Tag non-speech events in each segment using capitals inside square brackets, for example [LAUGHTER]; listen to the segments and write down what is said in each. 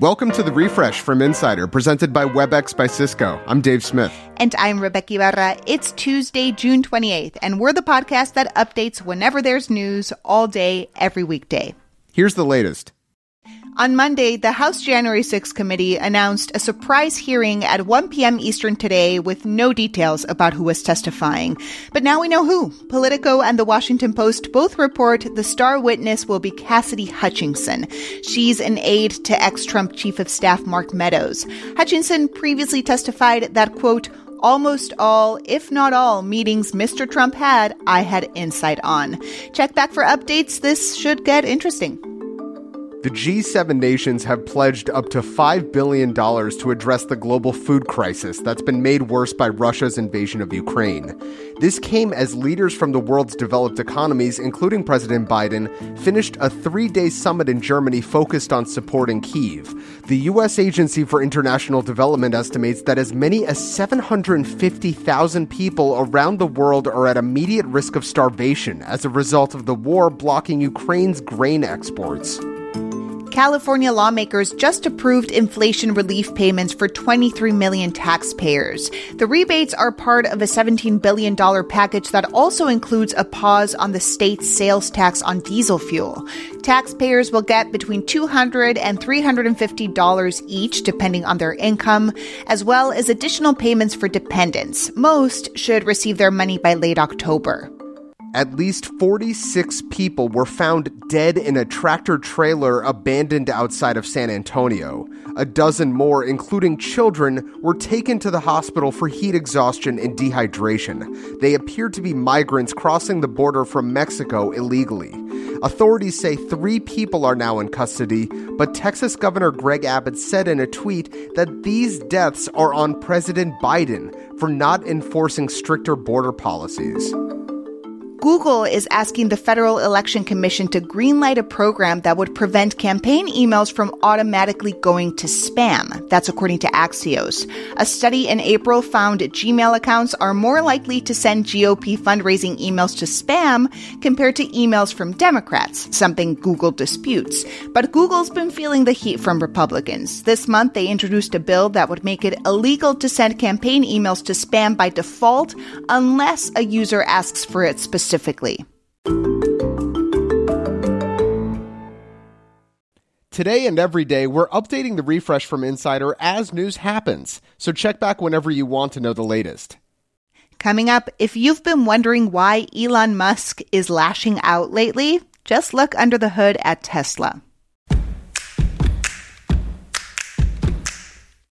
Welcome to the refresh from Insider, presented by WebEx by Cisco. I'm Dave Smith. And I'm Rebeca Ibarra. It's Tuesday, June 28th, and we're the podcast that updates whenever there's news all day, every weekday. Here's the latest. On Monday, the House January 6 committee announced a surprise hearing at 1 p.m. Eastern today with no details about who was testifying. But now we know who. Politico and the Washington Post both report the star witness will be Cassidy Hutchinson. She's an aide to ex-Trump Chief of Staff Mark Meadows. Hutchinson previously testified that, quote, Almost all, if not all, meetings Mr. Trump had, I had insight on. Check back for updates. This should get interesting. The G7 nations have pledged up to $5 billion to address the global food crisis that's been made worse by Russia's invasion of Ukraine. This came as leaders from the world's developed economies, including President Biden, finished a three day summit in Germany focused on supporting Kiev. The U.S. Agency for International Development estimates that as many as 750,000 people around the world are at immediate risk of starvation as a result of the war blocking Ukraine's grain exports. California lawmakers just approved inflation relief payments for 23 million taxpayers. The rebates are part of a $17 billion package that also includes a pause on the state's sales tax on diesel fuel. Taxpayers will get between $200 and $350 each, depending on their income, as well as additional payments for dependents. Most should receive their money by late October. At least 46 people were found dead in a tractor trailer abandoned outside of San Antonio. A dozen more, including children, were taken to the hospital for heat exhaustion and dehydration. They appear to be migrants crossing the border from Mexico illegally. Authorities say three people are now in custody, but Texas Governor Greg Abbott said in a tweet that these deaths are on President Biden for not enforcing stricter border policies. Google is asking the Federal Election Commission to greenlight a program that would prevent campaign emails from automatically going to spam. That's according to Axios. A study in April found Gmail accounts are more likely to send GOP fundraising emails to spam compared to emails from Democrats, something Google disputes. But Google's been feeling the heat from Republicans. This month, they introduced a bill that would make it illegal to send campaign emails to spam by default unless a user asks for it specifically specifically. Today and every day, we're updating the refresh from Insider as news happens, so check back whenever you want to know the latest. Coming up, if you've been wondering why Elon Musk is lashing out lately, just look under the hood at Tesla.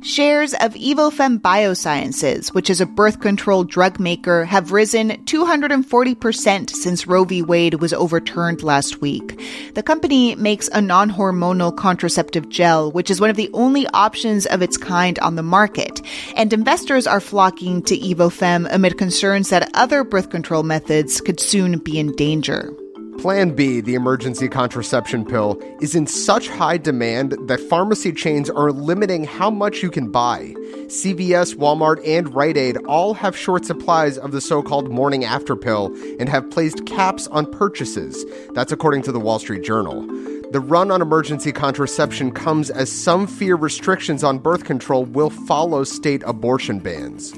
Shares of Evofem Biosciences, which is a birth control drug maker, have risen 240% since Roe v. Wade was overturned last week. The company makes a non hormonal contraceptive gel, which is one of the only options of its kind on the market. And investors are flocking to Evofem amid concerns that other birth control methods could soon be in danger. Plan B, the emergency contraception pill, is in such high demand that pharmacy chains are limiting how much you can buy. CVS, Walmart, and Rite Aid all have short supplies of the so called morning after pill and have placed caps on purchases. That's according to the Wall Street Journal. The run on emergency contraception comes as some fear restrictions on birth control will follow state abortion bans.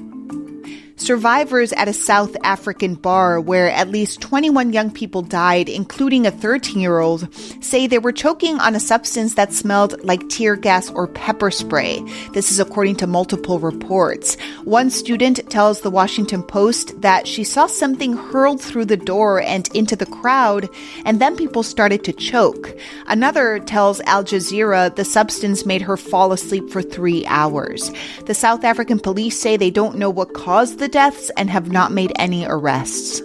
Survivors at a South African bar where at least 21 young people died, including a 13 year old, say they were choking on a substance that smelled like tear gas or pepper spray. This is according to multiple reports. One student tells the Washington Post that she saw something hurled through the door and into the crowd, and then people started to choke. Another tells Al Jazeera the substance made her fall asleep for three hours. The South African police say they don't know what caused the deaths and have not made any arrests.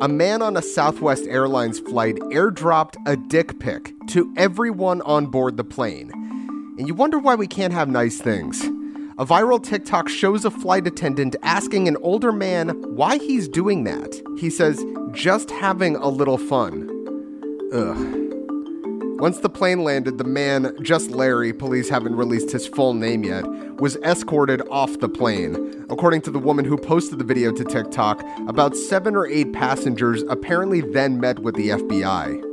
A man on a Southwest Airlines flight airdropped a dick pic to everyone on board the plane. And you wonder why we can't have nice things. A viral TikTok shows a flight attendant asking an older man why he's doing that. He says, just having a little fun. Ugh. Once the plane landed, the man, just Larry, police haven't released his full name yet, was escorted off the plane. According to the woman who posted the video to TikTok, about seven or eight passengers apparently then met with the FBI.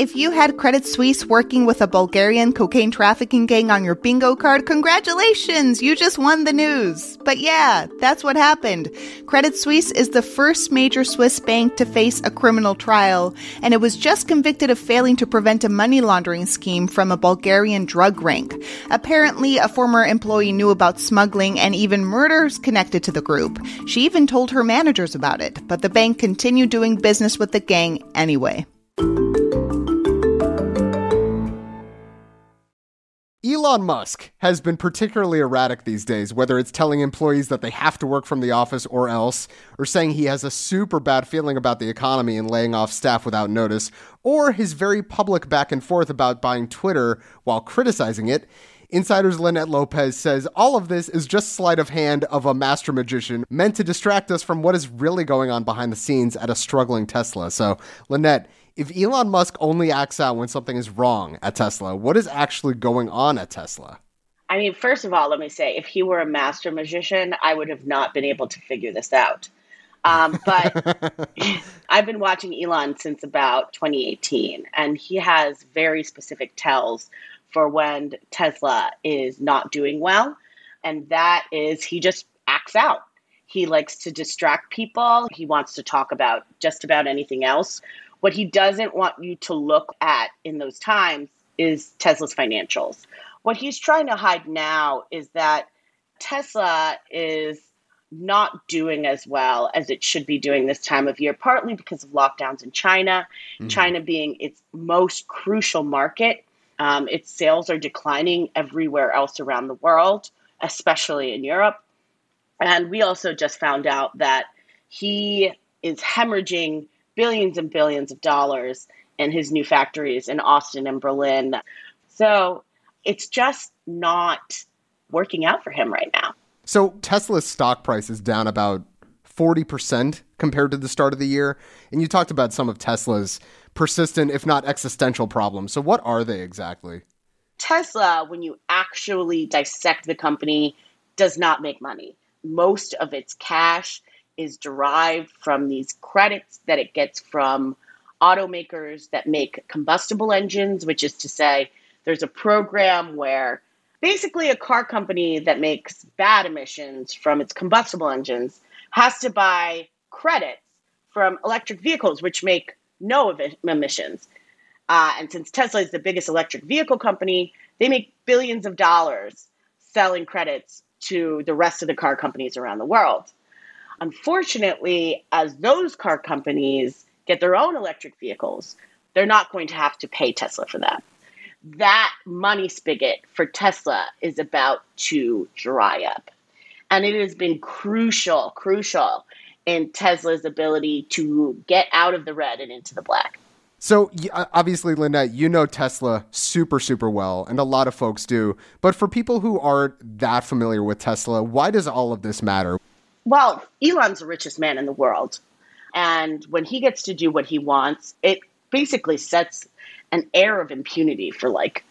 If you had Credit Suisse working with a Bulgarian cocaine trafficking gang on your bingo card, congratulations! You just won the news. But yeah, that's what happened. Credit Suisse is the first major Swiss bank to face a criminal trial, and it was just convicted of failing to prevent a money laundering scheme from a Bulgarian drug ring. Apparently, a former employee knew about smuggling and even murders connected to the group. She even told her managers about it, but the bank continued doing business with the gang anyway. Elon Musk has been particularly erratic these days, whether it's telling employees that they have to work from the office or else, or saying he has a super bad feeling about the economy and laying off staff without notice, or his very public back and forth about buying Twitter while criticizing it. Insider's Linette Lopez says all of this is just sleight of hand of a master magician meant to distract us from what is really going on behind the scenes at a struggling Tesla. So, Linette, if Elon Musk only acts out when something is wrong at Tesla, what is actually going on at Tesla? I mean, first of all, let me say, if he were a master magician, I would have not been able to figure this out. Um, but [LAUGHS] I've been watching Elon since about 2018, and he has very specific tells for when Tesla is not doing well. And that is he just acts out. He likes to distract people. He wants to talk about just about anything else what he doesn't want you to look at in those times is Tesla's financials. What he's trying to hide now is that Tesla is not doing as well as it should be doing this time of year, partly because of lockdowns in China, mm-hmm. China being its most crucial market. Um, its sales are declining everywhere else around the world, especially in Europe. And we also just found out that he is hemorrhaging billions and billions of dollars in his new factories in Austin and Berlin. So it's just not working out for him right now. So Tesla's stock price is down about 40% compared to the start of the year. And you talked about some of Tesla's persistent, if not existential problems. So what are they exactly? Tesla, when you actually dissect the company, does not make money. Most of its cash is derived from these credits that it gets from automakers that make combustible engines, which is to say, there's a program where basically a car company that makes bad emissions from its combustible engines has to buy credits from electric vehicles, which make no emissions. Uh, and since Tesla is the biggest electric vehicle company, they make billions of dollars selling credits to the rest of the car companies around the world. Unfortunately, as those car companies get their own electric vehicles, they're not going to have to pay Tesla for that. That money spigot for Tesla is about to dry up. And it has been crucial, crucial in Tesla's ability to get out of the red and into the black. So uh, obviously, Linette, you know Tesla super, super well, and a lot of folks do. But for people who aren't that familiar with Tesla, why does all of this matter? Well, Elon's the richest man in the world. And when he gets to do what he wants, it basically sets an air of impunity for like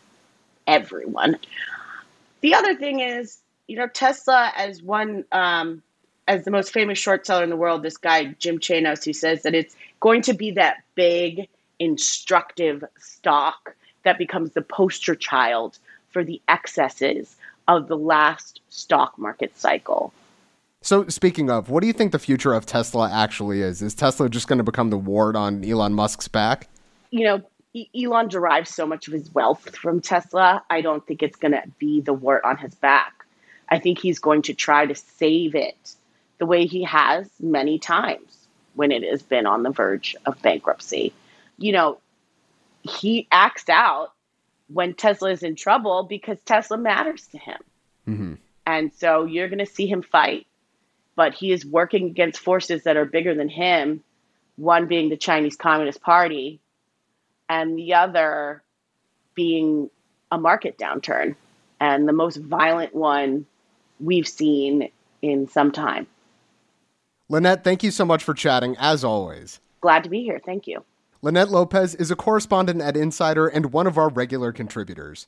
everyone. The other thing is, you know, Tesla as one um, as the most famous short seller in the world, this guy Jim Chanos, who says that it's going to be that big, instructive stock that becomes the poster child for the excesses of the last stock market cycle. So, speaking of, what do you think the future of Tesla actually is? Is Tesla just going to become the ward on Elon Musk's back? You know, Elon derives so much of his wealth from Tesla. I don't think it's going to be the wart on his back. I think he's going to try to save it the way he has many times when it has been on the verge of bankruptcy. You know, he acts out when Tesla is in trouble because Tesla matters to him. Mm-hmm. And so you're going to see him fight but he is working against forces that are bigger than him, one being the Chinese Communist Party, and the other being a market downturn, and the most violent one we've seen in some time. Linette, thank you so much for chatting, as always. Glad to be here. Thank you. Linette Lopez is a correspondent at Insider and one of our regular contributors.